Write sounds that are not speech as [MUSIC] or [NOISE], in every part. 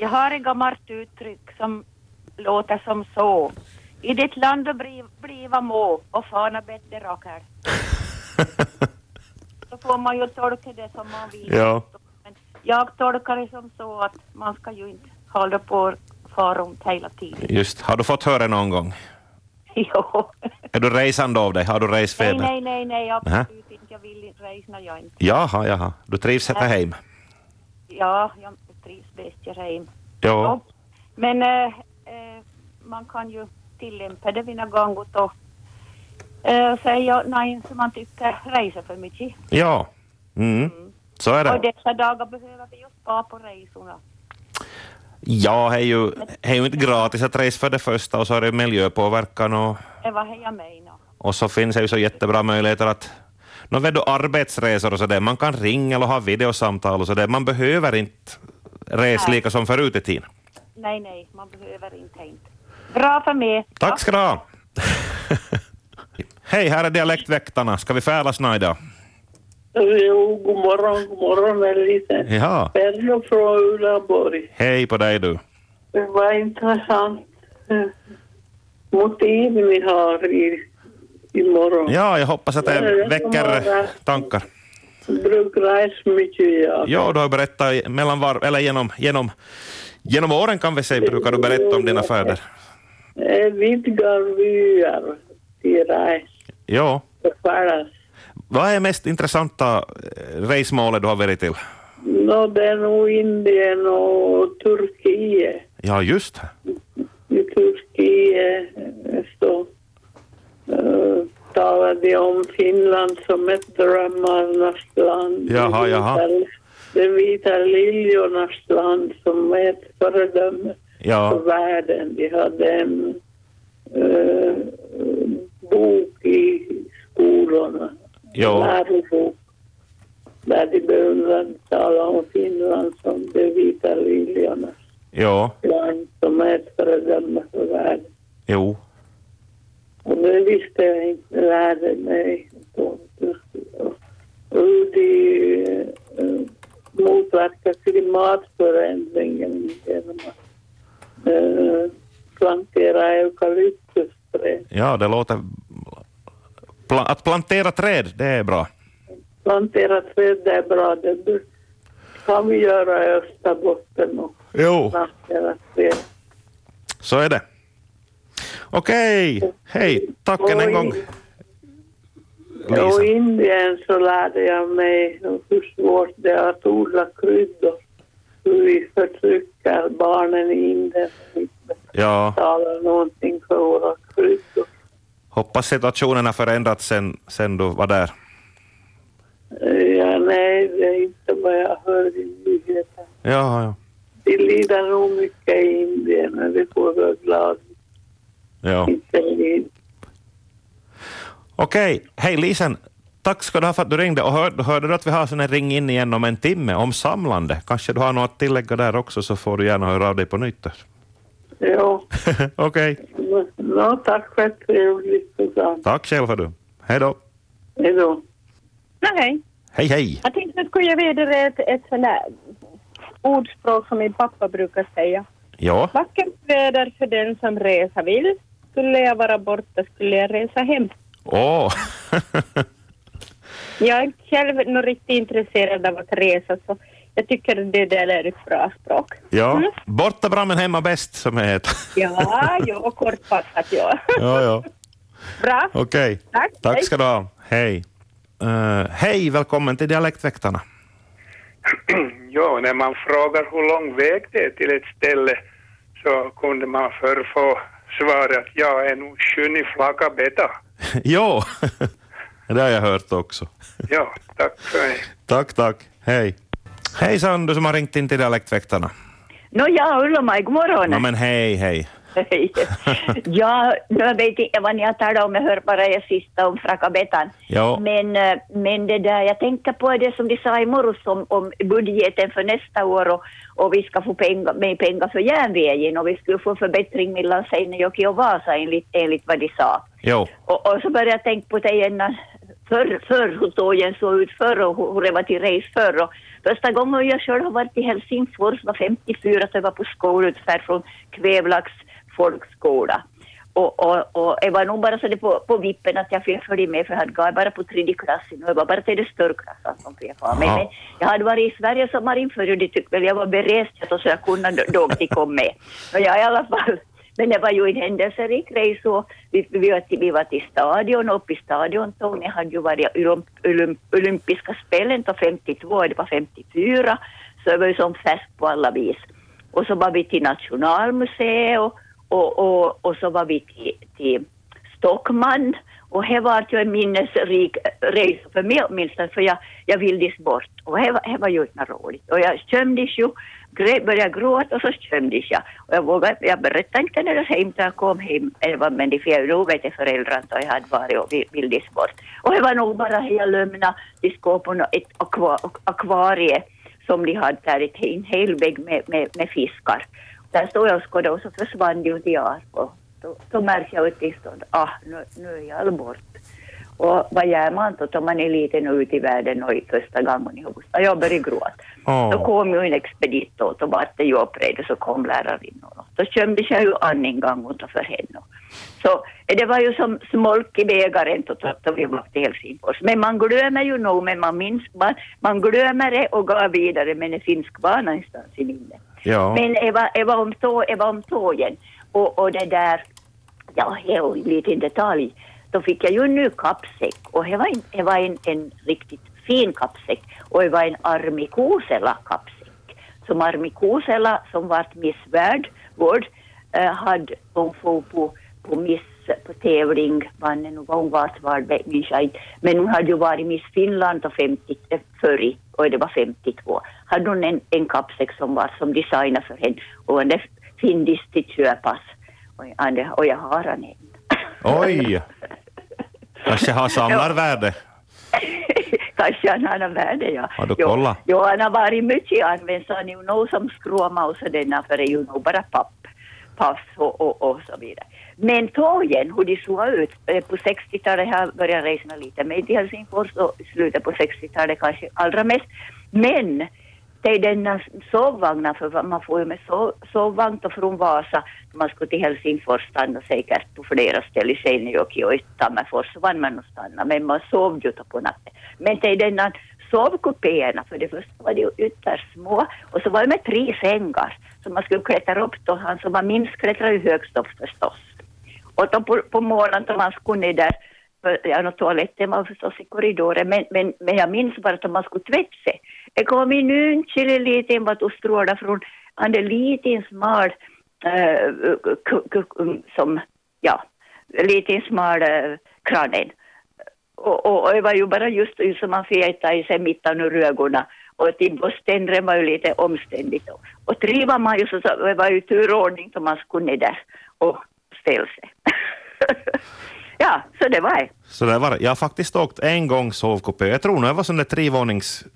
Jag har ett gammalt uttryck som låter som så. I ditt land och bli, bliva må och fana bättre rakel. [LAUGHS] Så får man ju tolka det som man vill. Ja. Men jag tolkar det som så att man ska ju inte hålla på och fara runt hela tiden. Just, har du fått höra någon gång? [LAUGHS] jo. Är du resande av dig? Har du Nej, resfeber? nej, nej, nej, absolut inte. Jag vill inte resa, jag inte. Jaha, jaha. Du trivs här hem? Ja, jag bäst jag är hem. Ja. Men eh, eh, man kan ju tillämpa det vid något och eh, säga nej som man tycker reser för mycket. Ja. Mm. Så är Och det. dessa dagar behöver vi ju spara på resorna. Ja, det är ju, det är ju inte gratis att resa för det första och så är det miljöpåverkan och, Det var det jag menar. och så finns det ju så jättebra möjligheter att Nå, vet du, arbetsresor och så där, man kan ringa eller ha videosamtal och så där. Man behöver inte Nej. lika som förut i tiden. Nej, nej, man behöver inte. inte. Bra för mig. Tack ska du ha. [LAUGHS] Hej, här är Dialektväktarna. Ska vi färdas nu idag? Jo, god morgon, god morgon Elise. Ja. Perlo från Uleåborg. Hej på dig du. Det var intressant eh, motiv ni har i, imorgon. Ja, jag hoppas att det väcker tankar. Brukar resa mycket jag. Ja, du har berättat mellan var, eller genom, genom, genom åren kan vi säga, brukar du berätta om dina färder. Eh, Vidgar vyer till resa Ja. Vad är mest intressanta eh, resmålet du har varit till? Nå, det är nog Indien och Turkiet. Ja, just det. I Turkiet eh, så uh, talar de om Finland som ett drömmarnas land. Jaha, De jaha. De vita liljornas land som är ett föredöme för Ja, världen. De hade en eh, bok i skolorna, Ja. en lärobok, där de beundrade tala om Finland som de vita liljornas ja, land som är ett föredöme för världen. jo. Och det visste jag inte, mig. då. Och hur de eh, motverkar klimatförändringen genom att eh, plantera eukalyptusträd. Ja, det låter... Pla, att plantera träd, det är bra. Plantera träd det är bra, det kan vi göra i Österbotten och Jo. plantera träd. Så är det. Okej, hej, tack än en gång. Och i Lisa. Indien så lärde jag mig hur svårt det är att odla kryddor. Hur vi förtrycker barnen i Indien Ja, betalar någonting för våra kryddor. hoppas situationen har förändrats sen, sen du var där. Ja, nej, det är inte vad jag hör i nyheterna. Ja, ja. De lider nog mycket i Indien, men det får vara glada. Ja. Okej, hej Lisen. Tack ska du ha för att du ringde. Och hör, hörde du att vi har sån ring in igen om en timme om samlande? Kanske du har något att tillägga där också så får du gärna höra av dig på nytt. Ja, [LAUGHS] Okej, no, tack för ett trevligt program. tack själv för du. Hej då. Hej då. Ja, hej. Hej, hej. Jag tänkte att jag vidare ett, ett sånt där ordspråk som min pappa brukar säga. Ja, Vackert väder för den som resa vill. Skulle jag vara borta skulle jag resa hem. åh. [LAUGHS] Jag är själv nog riktigt intresserad av att resa så jag tycker det där är ett bra språk. ja, Mm. borta bra men hemma bäst som det heter. Ja, ja, kortfattat ja. [LAUGHS] Ja, ja. Bra. Okej. Tack. Tack Hej. ska du ha. Hej. Eh, hej, välkommen till Dialektväktarna. [CLEARS THROAT] Jo, när man frågar hur lång väg det är till ett ställe så kunde man förr få svaret jag är nog sjön flagga bättre. [LAUGHS] jo, [LAUGHS] det har jag hört också. [LAUGHS] Ja, tack för mig. Tack, tack. Hej. Hejsan, du som har ringt in till Dialektväktarna. No ja, Ulla-Maj, god morgon. Ja, men hej, hej. [LAUGHS] Ja, nu vet inte vad ni har talat om, jag hör bara det sista om frakabetan. Ja. Men, eh, men det där, jag tänker på det som de sa i morse om, om budgeten för nästa år och, och vi ska få pengar, mer pengar för järnvägen och vi skulle få förbättring mellan Seinejoki och Vasa enligt, enligt vad de sa. Jo, Och, och så började jag tänka på det igen, förr, förr hur tågen såg ut förr och hur hur det var till race förr. Och första gången jag själv har varit i Helsingfors var 54, så jag var på skolutfärd från Kvävlax folkskola. Och, och, och jag var nog bara så det på, på vippen att jag fick följa med för jag gått bara på tredje klassen och jag var bara till det större klassen som fick fara med. Men jag hade varit i Sverige sommaren förr och de tyckte väl jag var berest så jag kunde då- de kom med. Och jag i alla fall men det var ju en händelserik race och vi, vi, var till, vi var till stadion och uppe i stadion Tony hade ju varit olymp, olymp, olympiska spelen då 52 och det var 54 så jag var ju som färsk på alla vis. Och så var vi till Nationalmuseet och, och, och, och så var vi till, till Stockman. Och här var ju en minnesrik resa för mig åtminstone för jag, jag vildes bort. Och här var, här var ju inte roligt. Och jag gömdes ju, grä- började gråta och så gömdes jag. Och jag vågade, jag berättade inte när jag hem jag kom hem, eller men de fick ju nog föräldrarna att jag hade varit och vi- vildes bort. Och det var nog bara att jag lämnade till skåpen och ett akva, akvarie som de hade där, en hel vägg med, med, med fiskar. Där stod jag och skådade och så försvann i ar. Och då, då märkte jag ett tillstånd, ah, nu, nu är jag bort. Och vad gör man då om man är liten och ute i världen och i första gången i Augusta? Jag började gråta. Åh. Då kom ju en expedit då, och vart det ju uppredd och så kom lärarinnan. Då gömdes jag ju an en gång utanför henne. Så det var ju som smolk i bägaren då, då, då vi var till Helsingfors. Men man glömmer ju nog, men man minns, man, man glömmer det och går vidare, men det finns kvar någonstans i minnet. Ja. Men det var, det var, om, tå, det var om tågen och, och det där, ja, en liten detalj. Då fick jag ju en ny kappsäck och det var en, det var en, en riktigt fin kappsäck och det var en Armi Kuusela kappsäck. Som Armi Kuusela som vart Miss Värld, World, eh, hade hon på, på Miss på tävling, vann vad hon vart var, det. Men hon hade ju varit Miss Finland och 50, eh, förr, och det var 52. Hade hon en, en kappsäck som var som designad för henne och den finns till köpas. Och, och jag har den än. Oj! Kanske har samlarvärde. [LAUGHS] Kanske han har något värde, ja. Har du Jo, kollat? Jo, han har varit mycket använd, så han är ju nog som skråmaus och denna, för det är ju nog bara papp, pass och, och, och så vidare. Men tågen, hur de såg ut, eh, på 60-talet har jag börjat resa lite med till Helsingfors och slutet på 60-talet kanske allra mest. Men det är denna sovvagnar, för man får ju med sov, sovvagn då från Vasa, man skulle till Helsingfors stanna säkert på flera ställen, i Seinäjoki och i Tammerfors, så vann man och stanna, men man sov ju då på natten. Men det är denna sovkupéerna, för det första var de ju ytterst små och så var det med tre sängar, så man skulle klättra upp då, han som var minst klättrade ju högst upp förstås. Och då på, på morgonen då man skulle ner där, för, ja, no, toaletten var förstås i korridoren, men, men, men jag minns bara att man skulle tvätta sig. Det kom in en chili liten vad du strålar från, han är liten smal, äh, som, ja, liten smal eh, äh, kranen. Och, och, och det var ju bara just just som man fetade i sig mitten ur ögonen. Och till var ju lite omständigt. Och, Och triva man ju så, så det var ju turordning som man skulle ner där och sig. [LAUGHS] ja, så det var det. Så det var, jag har faktiskt åkt en gång sovkupé. Jag tror nog det var sån där trevåningsgrej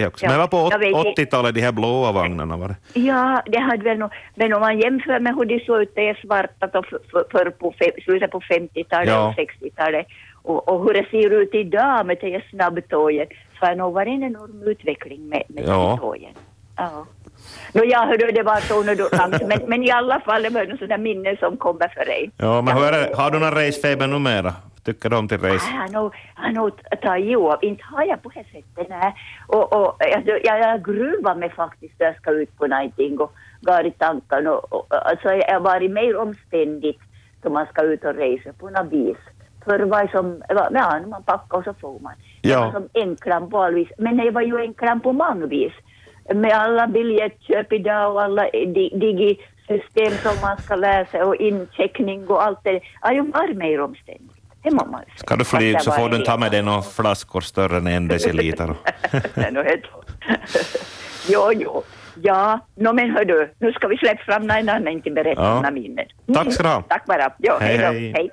Ja, också. ja. Men det var på Jag vet inte. 80-talet, de här blåa vagnarna var det. Ja, det hade väl nog, men om man jämför med hur de såg ut, det är svarta då för, för, på slutet på 50-talet Ja. och 60-talet och, och hur det ser ut idag med de här snabbtågen så har det nog varit en enorm utveckling med, med Ja. de tågen. Ja. Nå, ja, hördu, det var så nu då, men, men i alla fall, det var där minne som kommer för dig. Ja, men hur är det? Har du någon racefeber numera? Tycker du om till race? Han har, han har tagit av. Inte har jag på det sättet, nej. Och, och jag, jag, jag gruvar mig faktiskt när jag ska ut på någonting och går i tankarna. Och, och, alltså jag har varit mer omständigt då man ska ut och resa på något vis. Förr var det som, ja, när man packar och så får man. Det Ja. var som enklare på all vis. Men det var ju enklare på många vis. Med alla biljettköp idag och alla di- digisystem som man ska läsa och incheckning och allt det. Har ju varit mer omständigt. Det må man säga. Ska du flyga så jag får var du ta med dig några flaskor större än en deciliter. [LAUGHS] Jo, jo. Ja, no, men hördu, nu ska vi släppa fram någon annan till berätta Ja. minnen. Tack ska du ha. Tack bara. Jo, Hej, hej, hej. hej.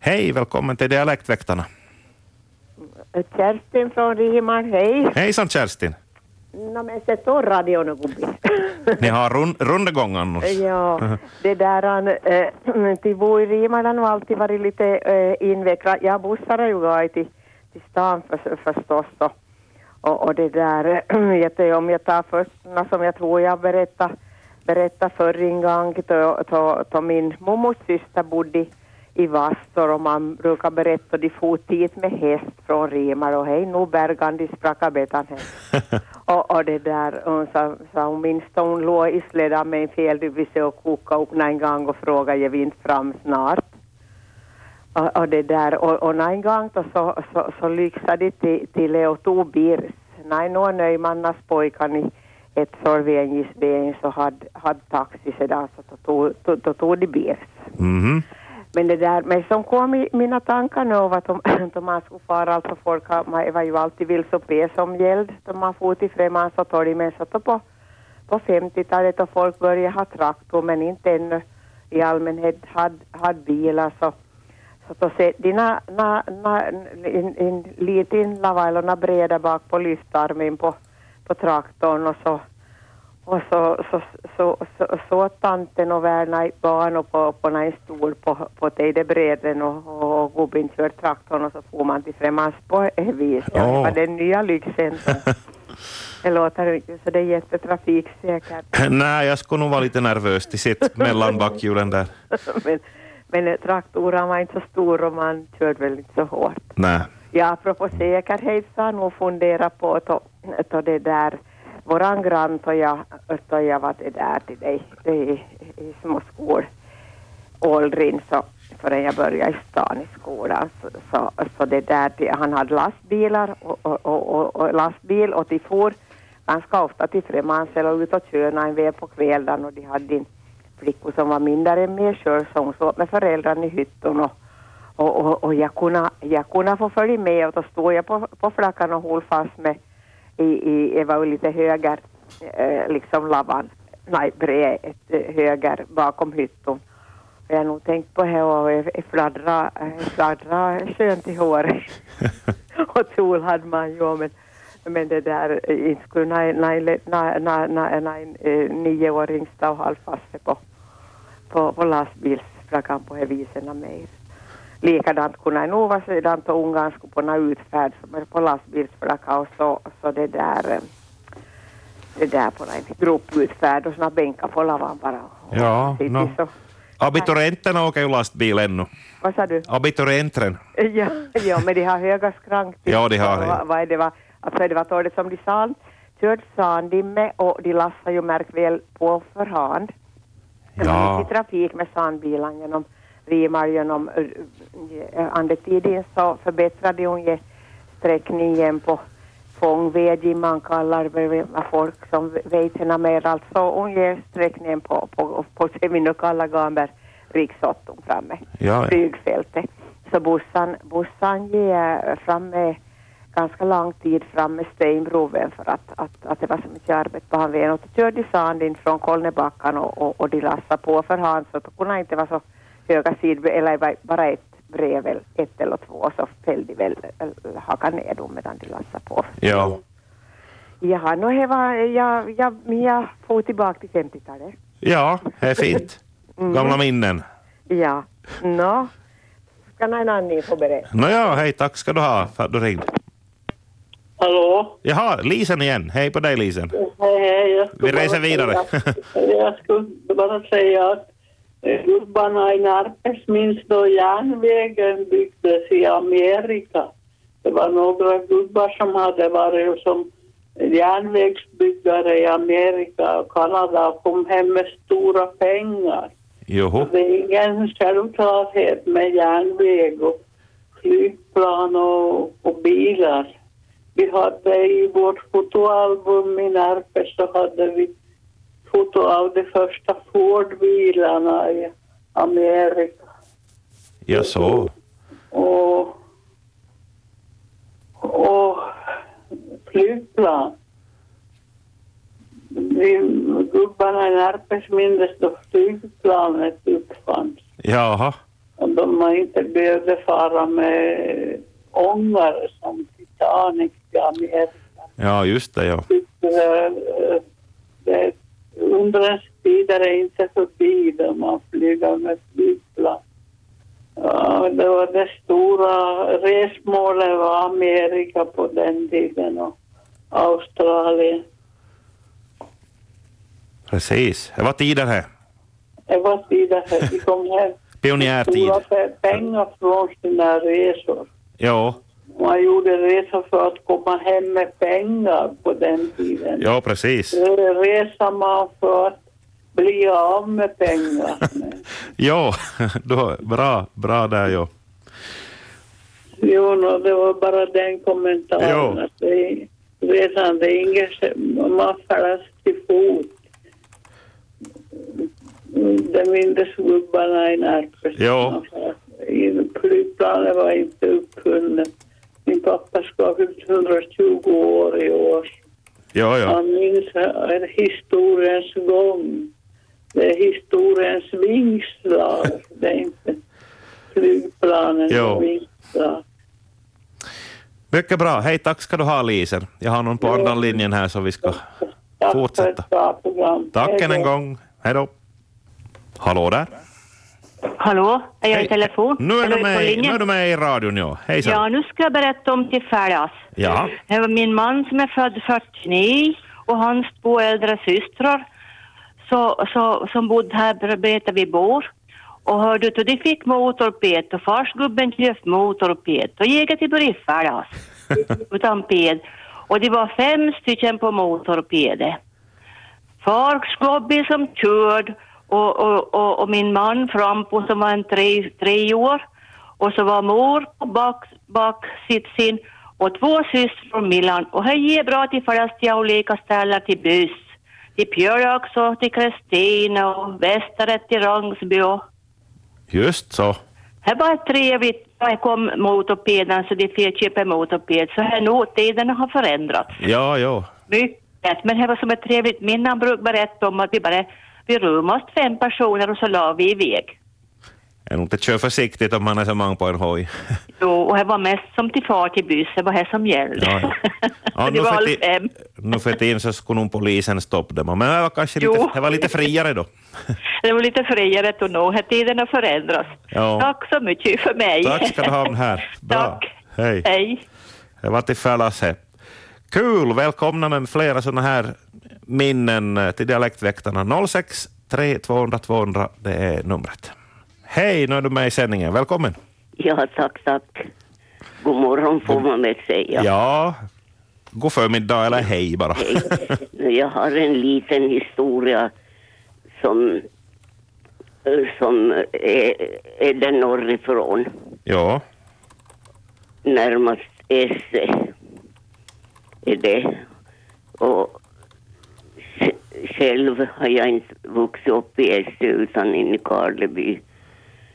Hej, välkommen till Dialektväktarna. Kerstin från Riman, hej. Hejsan Kerstin. No, men sätt på radion och gubbi. Ni har rund, rundgång annars. ja, det där [CLEARS THROAT] han, äh, till bo i Riman har nog alltid varit lite äh, invecklat. Jag bussar ju gått till, till stan för, förstås. Och, och, och det där, du, om jag tar först, som jag tror jag berättade berätta förr en gång, då, då, då min mormors syster bodde i Vastor och man brukar berätta att de for dit med häst från Rimar och hej nu bergan de spraka betan [LAUGHS] och, och det där, och så, så hon minns hon låg i slädan med en felduvise och kokade upp en gång och frågade jag vi inte fram snart. Och, och det där, och, och en gång då så, så, så lyxade de till, till Leo Tobirs. Nej, nu Nöjmannas pojkan i ett Sorvengisben så hade, hade taxi sedan så då tog, tog de Birs. Mhm. Men det där, men som kom i mina tankar nu var att om, man skulle fara, alltså folk har, man var ju alltid vilsopé som gällde de man for till Främmanstorg, men så då på, på 50-talet och folk började ha traktor men inte ännu i allmänhet hade, hade bilar så alltså. så då se, dina na, na, en, in, liten lavailorna breda bak på lyftarmen på, på traktorn och så och så, så, så, så, så tanten och värna i barn och på, på en stol på, på tejdebreden och, och, och gubben kör traktorn och så får man till främmans på ett vis. Ja, det var den nya lyxen. [LAUGHS] Det låter inte så det är jättetrafiksäkert. Nej, jag skulle nog vara lite nervös till sitt [LAUGHS] mellan backhjulen där. [LAUGHS] men, men traktorn var inte så stor och man körde väl inte så hårt. Nej. Ja, apropå säkerhet så har jag nog funderat på att det där, våran grann då jag, var det där till dig. Det i, i små skolåldern så förrän jag började i stan i skolan så, så, så det där, till- han hade lastbilar och, och, och, och, lastbil och de for. Ganska ofta till Främmansel och ut och köna en väg på kvällen och de hade en flicka som var mindre än mig själv så hon sov med föräldrarna i hytten och och, och, och jag, kunde, jag kunde få följa med och då stod jag på, på flackan och höll fast med i, i, ju lite höger, eh, liksom lavan, nej bred, ett eh, höger bakom hytten. Och jag har nog tänkt på det och jag jag fladdra, jag fladdra skönt i håret. [LAUGHS] och sol hade man ju men, men det där, eh, inte skulle eh, nioåring stå och hålla fast på, på, på lastbilsflackan på det viset mer. Likadant nog vara sedan då ungarna skulle på någon utfärd som är på lastbilsflacka och så, så det där det där på en grupputfärd och såna bänkar på lavan bara. Och Ja, no. så. Abiturienterna åker ju lastbil ännu. Vad sa du? Abiturientren. Ja, ja, men de har höga skrank. Ja, de har det. Vad, är det var, alltså det var torrt som de sa, kört sanddimme och de lassar ju märk väl på förhand. Ja. Mitt i trafik med sandbilar genom Rimar genom uh, andetiden så förbättrade hon ju sträckningen på fångväg man kallar det vad folk som vet henne mer alltså hon ger sträckningen på, på, på kallar Gamber riksåtton framme Ja, ja. flygfältet. Så bussan, bussan ger framme ganska lång tid fram med stenbroven för att, att, att det var så mycket arbete på han vägen. Och då körde de sand in från Kolnebackan och, och, och de lassade på för hand så då kunde inte vara så höga sidor eller bara ett brev, ett eller två så fällde de väl, hakade ner dem medan de lassade på. Ja. Jaha, nu det var, jag, jag, jag får tillbaka till 50-talet. ja, det är fint. Gamla minnen. Ja, nå, ska någon annan få berätta? Nåja, hej, tack ska du ha för att du ringde. Hallå? Jaha, Lisen igen. Hej på dig Lisen. Hej, hej. Vi reser vidare. säga- jag skulle bara säga att gubbarna i Närpes minns då järnvägen byggdes i Amerika. Det var några gubbar som hade varit som järnvägsbyggare i Amerika och Kanada och kom hem med stora pengar. Joho. Det är ingen självklarhet med järnväg och flygplan och, och bilar. Vi hade i vårt fotoalbum i Närpes så hade vi foto av de första Ford-bilarna i Amerika. Jag så. Och, och flygplan. Vi, gubbarna i Närpes mindes då flygplanet uppfanns. Jaha. Och de man inte behövde fara med ångare som Titanic i Amerika. Ja, just det, ja. Det, det, undrens tid är inte förbi då man flyger med flygplan. Ja, det var det stora resmålet var Amerika på den tiden och Australien. Precis. Det var tider här. Det var tider här. Vi kom hem [LAUGHS] Pionjärtid. stora pe- pengar från sina resor. Ja, Man gjorde resor för att komma hem med pengar på den tiden. ja precis. Reser man för att bli av med pengar. [LAUGHS] Jo, då, bra, bra där jo. Jo, no, det var bara den kommentaren. Jo. Att det resan, det är inget, man färdas till fot. Det mindes gubbarna i Närpes. Jo. Flygplanet var inte uppfunnet. Min pappa ska ha fyllt 120 år i år. Jo, jo. Han minns eh, historiens gång. Det är historiens vingslag. Det är inte flygplanens Jo. vingslag. Mycket bra. Hej, tack ska du ha Liser. Jag har någon på andra linjen här så vi ska Tack Fortsätta. Tack än en gång. Hej då. Hallå där. Hallå, är jag i telefon? Nu är, Eller du med, nu är du med i radion, ja. Hejsan. Ja, nu ska jag berätta om till Färdas. Ja. Det var min man som är född 49 och hans två äldre systrar så, så, som bodde här bredvid vi bor. Och hörde du, de fick motorped och farsgubben köpte motorped och gick till Briffärdas [LAUGHS] utan ped. Och det var fem stycken på motorpedet. Farsgubben som körde och, och, och, och min man frampå som var en tre, tre år. Och så var mor på bak, baksitsen och två systrar från Milan. Och här ger bra till till olika ställen till buss. Till Pjörjax och till Kristina och Västeret till Rangsby och Just så. här var trevligt. Här kom motopeden så de fick köpa motoped. Så här nu, tiderna har förändrats. Ja, ja. Mycket. Men det var som ett trevligt minne. Han brukar berätta om att vi bara vi rummade fem personer och så la vi iväg. Jag nog inte kör försiktigt om man är så många på en hoj. Jo, och det var mest som till far till buss. Det var det som gällde. Ja, ja. [LAUGHS] Ja, det var all fem. Nu för tiden så skulle nog polisen stoppa dem. Men det var kanske lite, det var lite friare då. [LAUGHS] Det var lite friare då nog. Här Tiderna förändras. Ja. Tack så mycket för mig. Tack ska du ha den här. [LAUGHS] Bra. Tack. Hej. Hej. Det var till här. Kul, välkomna med flera sådana här minnen eh, till Dialektväktarna. 06 3 200 200, det är numret. Hej, nu är du med i sändningen. Välkommen. Ja, tack, tack. God morgon får man väl säga. Ja, god förmiddag eller hej bara. Hej. Jag har en liten historia som, som är, är där norrifrån, Ja, närmast Esse. Är det. Och själv har jag inte vuxit upp i Esse utan inne i Karleby.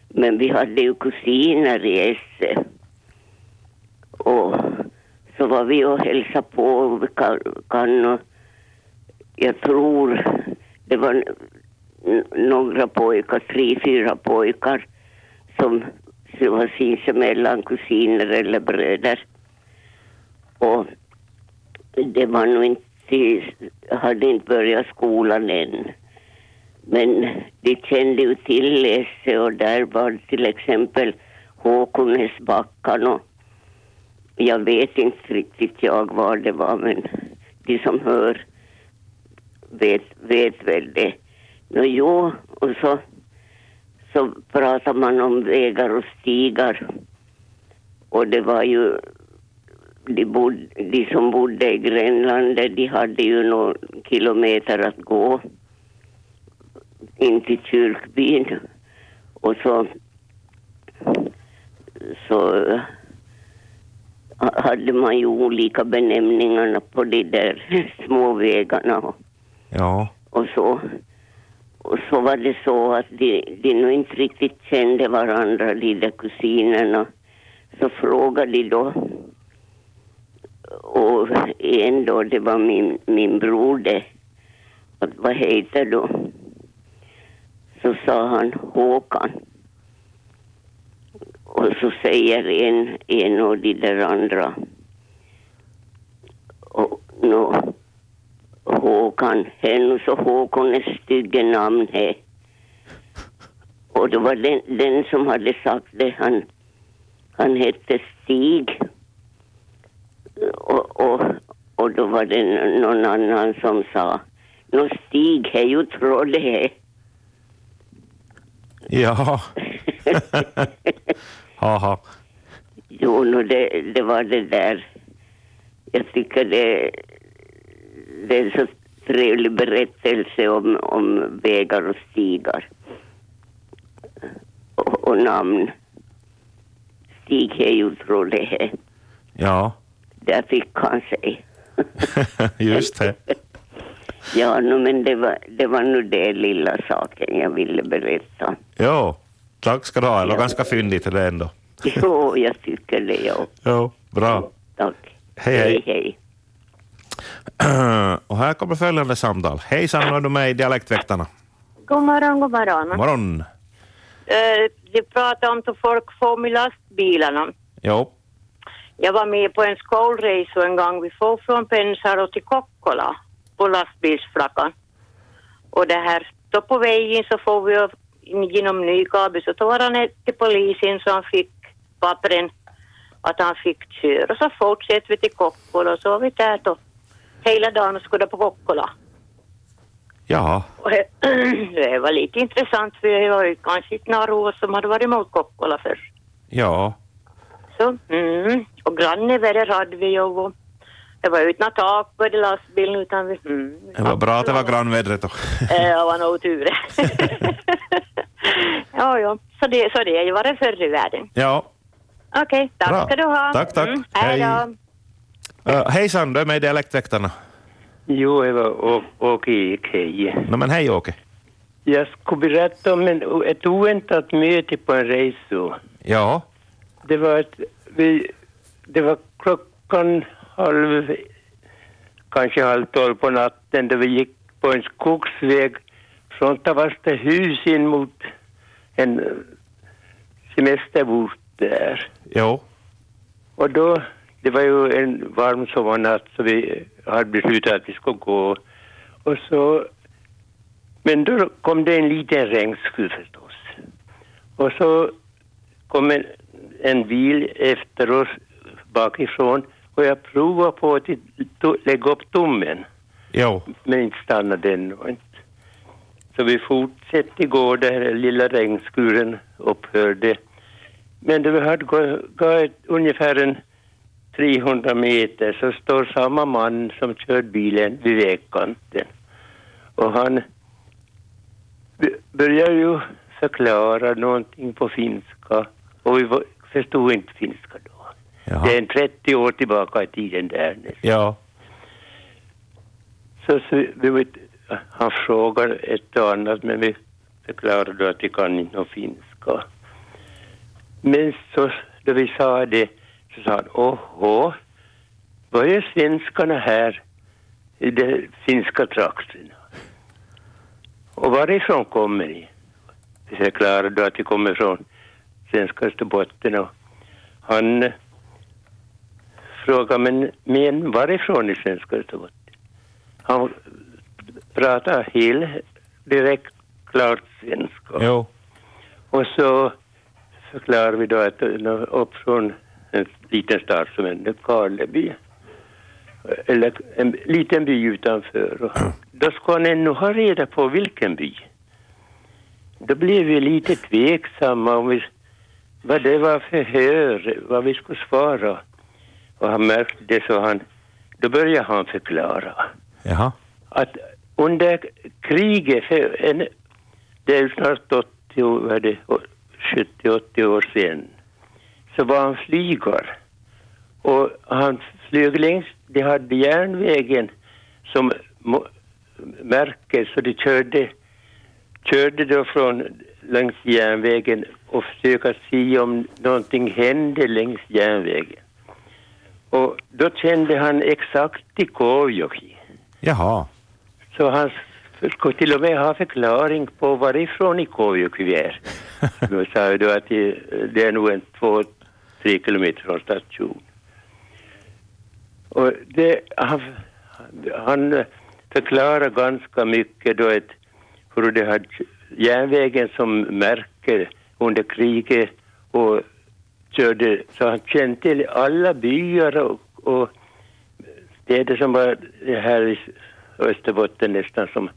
Men vi hade ju kusiner i Esse. Och så var vi och hälsade på vi kan, kan jag tror det var några pojkar, tre, fyra pojkar som som var sinsemellan kusiner eller bröder. Och det var nog inte, de hade inte börjat skolan än. Men de kände ju till Lesse och där var till exempel Håkonäsbackan och jag vet inte riktigt jag var det var men de som hör vet, vet väl det. Nå jo, och så, så pratar man om vägar och stigar. Och det var ju de, bod, de som bodde i Grönlandet, de hade ju några kilometer att gå in till kyrkbyn. Och så, så ha- hade man ju olika benämningarna på de där [LAUGHS] små vägarna ja, och så. Och så var det så att de, de nog inte riktigt kände varandra, de där kusinerna. Så frågade de då. Och en då, det var min, min bror det. Att, vad heter du? Så sa han Håkan. Och så säger en, en och de där andra. Och, nå, Håkan, hen så Håkon är stygge namn här. Och det var den, den som hade sagt det, han, han hette Stig. Och, och, och då var det någon annan som sa, Nå Stig är ju trollet. Ja. [LAUGHS] Haha. Jo, no, det, det var det där. Jag tycker det, det är så trevlig berättelse om, om vägar och stigar. Och, och namn. Stig Hejo Trolle, Ja, där fick han sig. [LAUGHS] just det. [LAUGHS] Ja, no, men det var, det var nog den lilla saken jag ville berätta. Jo, tack ska du ha. Det var Ja. ganska fyndigt det ändå. [LAUGHS] Jo, jag tycker det, ja. Jo, bra. Tack. Hej, hej. hej. [CLEARS THROAT] Och här kommer följande samtal. Nu är du med i Dialektväktarna. God morgon, god morgon. Morgon. Eh, vi pratar om hur folk får med lastbilarna. Jo, Jag var med på en skolresa en gång. Vi får från Pensaro till Kokkola på lastbilsflackan. Och det här, då på vägen så får vi genom Nykabi så tog han ner till polisen så han fick pappren att han fick köra. Och så fortsätter vi till Kokkola och så var vi där då hela dagen och skulle på Kokkola. ja, [CLEARS THROAT] det- var lite intressant för det var ju kanske inte några år som hade varit emot Kokkola förr. ja, Så, mm. Och grannväder hade vi ju och det var utan tak på det lastbilen utan vi... Mm. det var bra att det var grannvädret då. [LAUGHS] Eh, Det var nog tur [LAUGHS] Ja, ja. Så det, så det ju varit förr i världen. Ja, Okej, tack Bra. ska du ha. Tack, tack. Mm, hej Hej. då. uh, hejsan, du är med i Dialektväktarna. Jo, det var Åke Ek, hej. No, men hej Åke. Jag skulle berätta om en, ett oväntat möte på en resa. Ja, Det var, ett, vi, det var klockan halv, kanske halv tolv på natten då vi gick på en skogsväg från Tavastahus in mot en semesterort där. jo, Och då, det var ju en varm sommarnatt så vi hade beslutat att vi skulle gå. Och så, men då kom det en liten regnskur förstås. Och så kom en, en bil efter oss bakifrån och jag provade på att lägga upp tummen jo, men inte stannade den inte. Så vi fortsatte gå där lilla regnskuren upphörde. Men vi hade gå- gått ungefär en 300 meter så står samma man som körde bilen vid vägkanten. Och han börjar ju förklara någonting på finska och vi var- förstod inte finska då. Jaha. Det är en 30 år tillbaka i tiden där nästan. ja, Så, så vi han frågar ett och annat men vi förklarade då att vi kan inte nå finska. Men så då vi sa det så sa han åhå, vad är svenskarna här i de finska trakterna? Och varifrån kommer ni? Vi förklarade då att vi kommer från svenska Österbotten och han frågade men, men varifrån i svenska Österbotten? Han pratar helt direkt klart svenska. jo, Och så förklarar vi då att upp från en liten stad som är Karleby. Eller en liten by utanför. Och då ska han ännu ha reda på vilken by. Då blev vi lite tveksamma om vi, vad det var för hör, vad vi skulle svara. Och han märkte det så han, då började han förklara jaha, att under kriget, en, det är ju snart 80, år, vad det, 70-80 år sedan, så var han flygare. Och han flög längs, de hade järnvägen som märke, så de körde, körde då från längs järnvägen och försöka se om någonting hände längs järnvägen. Och då kände han exakt till Koujoki. jaha, Så han skulle till och med ha förklaring på varifrån i Koujoki vi är. [LAUGHS] Då sa jag då att det, är nog en två, tre kilometer från station. Och det, han, han förklarar ganska mycket då ett, hur det hade järnvägen som märke polacker under kriget och körde, så han kände till alla byar och, och städer som var här i Österbotten nästan som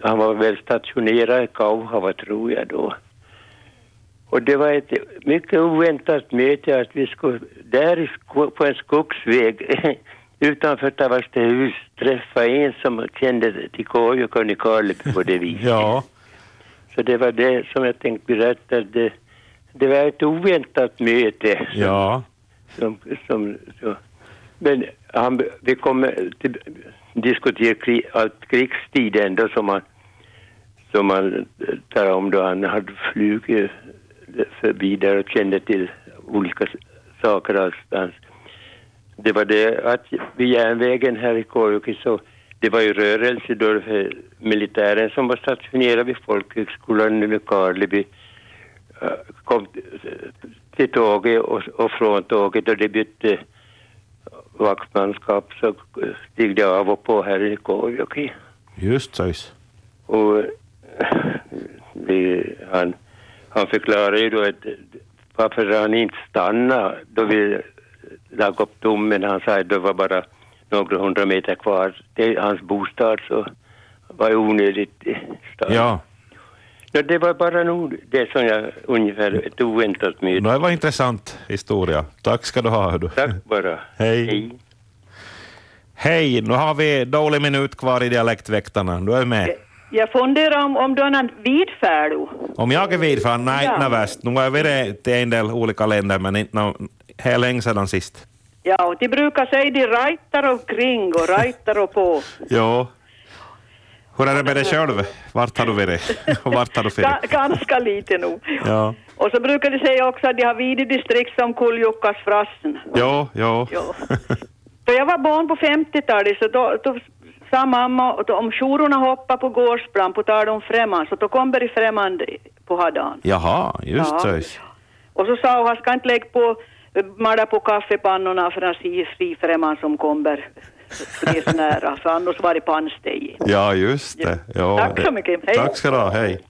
han var väl stationerad i Kauhava tror jag då. Och det var ett mycket oväntat möte att vi skulle där på en skogsväg [LAUGHS] utanför Tavastehus träffa en som kände till Kåjok och Nykarleby på det [LAUGHS] viset. Ja, Så det var det som jag tänkte berätta. Det, det var ett oväntat möte. Som, ja. som, som, så. Men han, vi kommer till, diskutera krig, allt krigstiden då som han, som han tar om då han hade flugit förbi där och kände till olika saker allstans. Det var det att vid järnvägen här i Kårjokki så det var ju rörelse då för militären som var stationerad vid folkhögskolan i Nykarleby eh, kom till tåget och, och från tåget och det bytte vaktmanskap så steg det av och på här i Kårjokki. Just så. Och vi, han, han förklarade ju då att varför han inte stannade då vi lade upp domen. Han sa att det var bara några hundra meter kvar till hans bostad så var det onödigt stad. Ja, Ja, det var bara nog det som jag ungefär ett oväntat möte. det var en intressant historia. Tack ska du ha. hördu. Tack bara. [LAUGHS] Hej. Hej, nu har vi dålig minut kvar i Dialektväktarna. Du är med. Jag funderar om, om du har någon vidfärdo. Om jag är vidfan? Nej, Ja. inte värst. Nu har jag varit till en del olika länder, men inte nå- helt länge sedan sist. Ja, och de brukar säga de rajtar omkring och rajtar och på. Jo. Hur är det med dig själv? Vart har du varit? Och [LAUGHS] vart har du varit? ganska lite nog. Ja. Och så brukar de säga också att de har vid distrikt som Kuljukkas frassen. Jo, jo. Jo. Då jag var barn på 50-talet så då, då sa mamma att om tjororna hoppar på gårdsplan på tal om främmande så då kommer det främmande på hadan. Jaha, just Ja. så. Och så sa hon, han ska inte lägga på mala på kaffepannorna för han ser fri främmande som kommer så nära, för annars var det pannsteg. Ja, just det. Jo, Tack så mycket. Hej. Tack ska du ha. Hej.